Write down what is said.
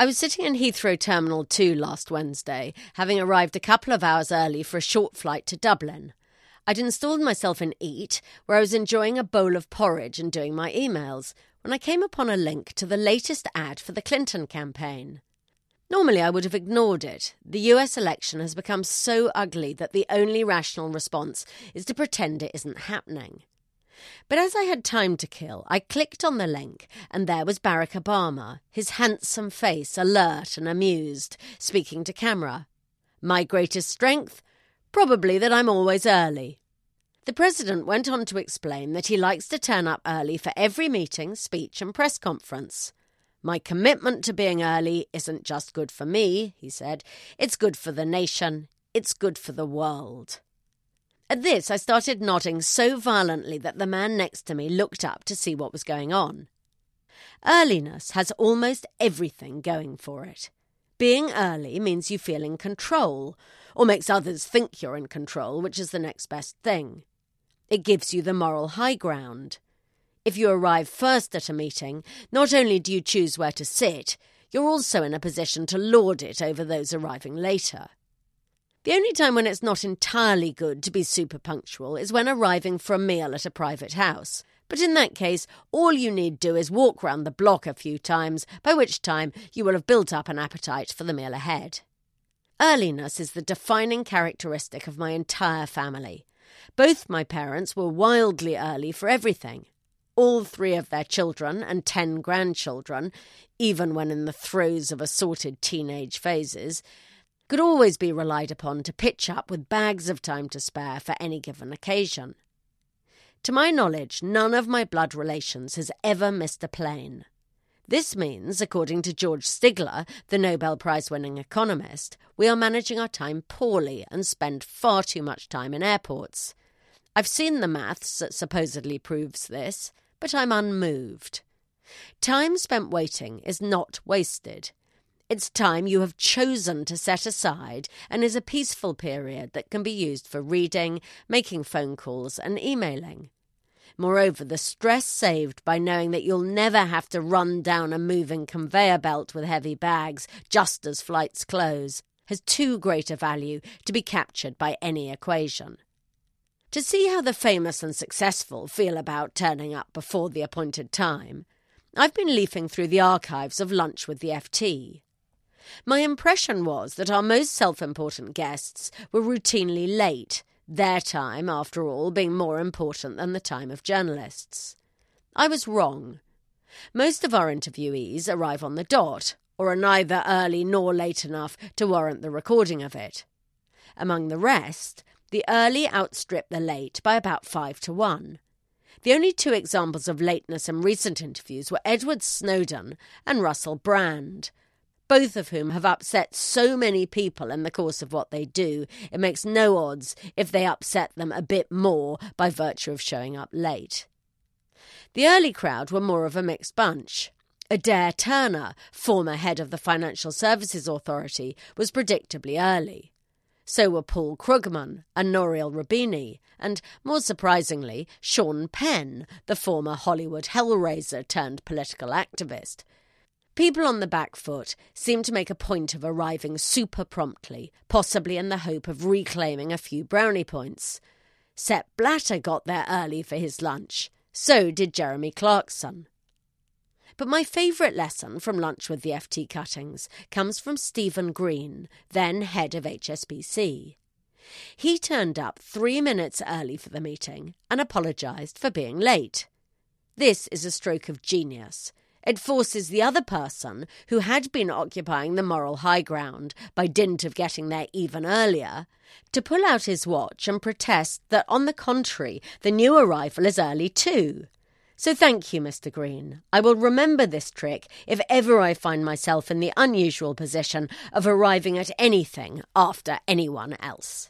I was sitting in Heathrow Terminal 2 last Wednesday, having arrived a couple of hours early for a short flight to Dublin. I'd installed myself in Eat, where I was enjoying a bowl of porridge and doing my emails, when I came upon a link to the latest ad for the Clinton campaign. Normally, I would have ignored it. The US election has become so ugly that the only rational response is to pretend it isn't happening. But as I had time to kill, I clicked on the link, and there was Barack Obama, his handsome face alert and amused, speaking to camera. My greatest strength? Probably that I'm always early. The president went on to explain that he likes to turn up early for every meeting, speech, and press conference. My commitment to being early isn't just good for me, he said. It's good for the nation. It's good for the world. At this, I started nodding so violently that the man next to me looked up to see what was going on. Earliness has almost everything going for it. Being early means you feel in control, or makes others think you're in control, which is the next best thing. It gives you the moral high ground. If you arrive first at a meeting, not only do you choose where to sit, you're also in a position to lord it over those arriving later. The only time when it's not entirely good to be super punctual is when arriving for a meal at a private house. But in that case, all you need do is walk round the block a few times, by which time you will have built up an appetite for the meal ahead. Earliness is the defining characteristic of my entire family. Both my parents were wildly early for everything. All three of their children and ten grandchildren, even when in the throes of assorted teenage phases, could always be relied upon to pitch up with bags of time to spare for any given occasion. To my knowledge, none of my blood relations has ever missed a plane. This means, according to George Stigler, the Nobel Prize winning economist, we are managing our time poorly and spend far too much time in airports. I've seen the maths that supposedly proves this, but I'm unmoved. Time spent waiting is not wasted. It's time you have chosen to set aside and is a peaceful period that can be used for reading, making phone calls, and emailing. Moreover, the stress saved by knowing that you'll never have to run down a moving conveyor belt with heavy bags just as flights close has too great a value to be captured by any equation. To see how the famous and successful feel about turning up before the appointed time, I've been leafing through the archives of Lunch with the FT. My impression was that our most self important guests were routinely late, their time, after all, being more important than the time of journalists. I was wrong. Most of our interviewees arrive on the dot, or are neither early nor late enough to warrant the recording of it. Among the rest, the early outstrip the late by about five to one. The only two examples of lateness in recent interviews were Edward Snowden and Russell Brand, both of whom have upset so many people in the course of what they do, it makes no odds if they upset them a bit more by virtue of showing up late. The early crowd were more of a mixed bunch. Adair Turner, former head of the Financial Services Authority, was predictably early. So were Paul Krugman and Nouriel Roubini, and, more surprisingly, Sean Penn, the former Hollywood hellraiser turned political activist, People on the back foot seem to make a point of arriving super promptly, possibly in the hope of reclaiming a few brownie points. Sepp Blatter got there early for his lunch. So did Jeremy Clarkson. But my favourite lesson from Lunch with the FT Cuttings comes from Stephen Green, then head of HSBC. He turned up three minutes early for the meeting and apologised for being late. This is a stroke of genius. It forces the other person, who had been occupying the moral high ground by dint of getting there even earlier, to pull out his watch and protest that, on the contrary, the new arrival is early too. So thank you, Mr. Green. I will remember this trick if ever I find myself in the unusual position of arriving at anything after anyone else.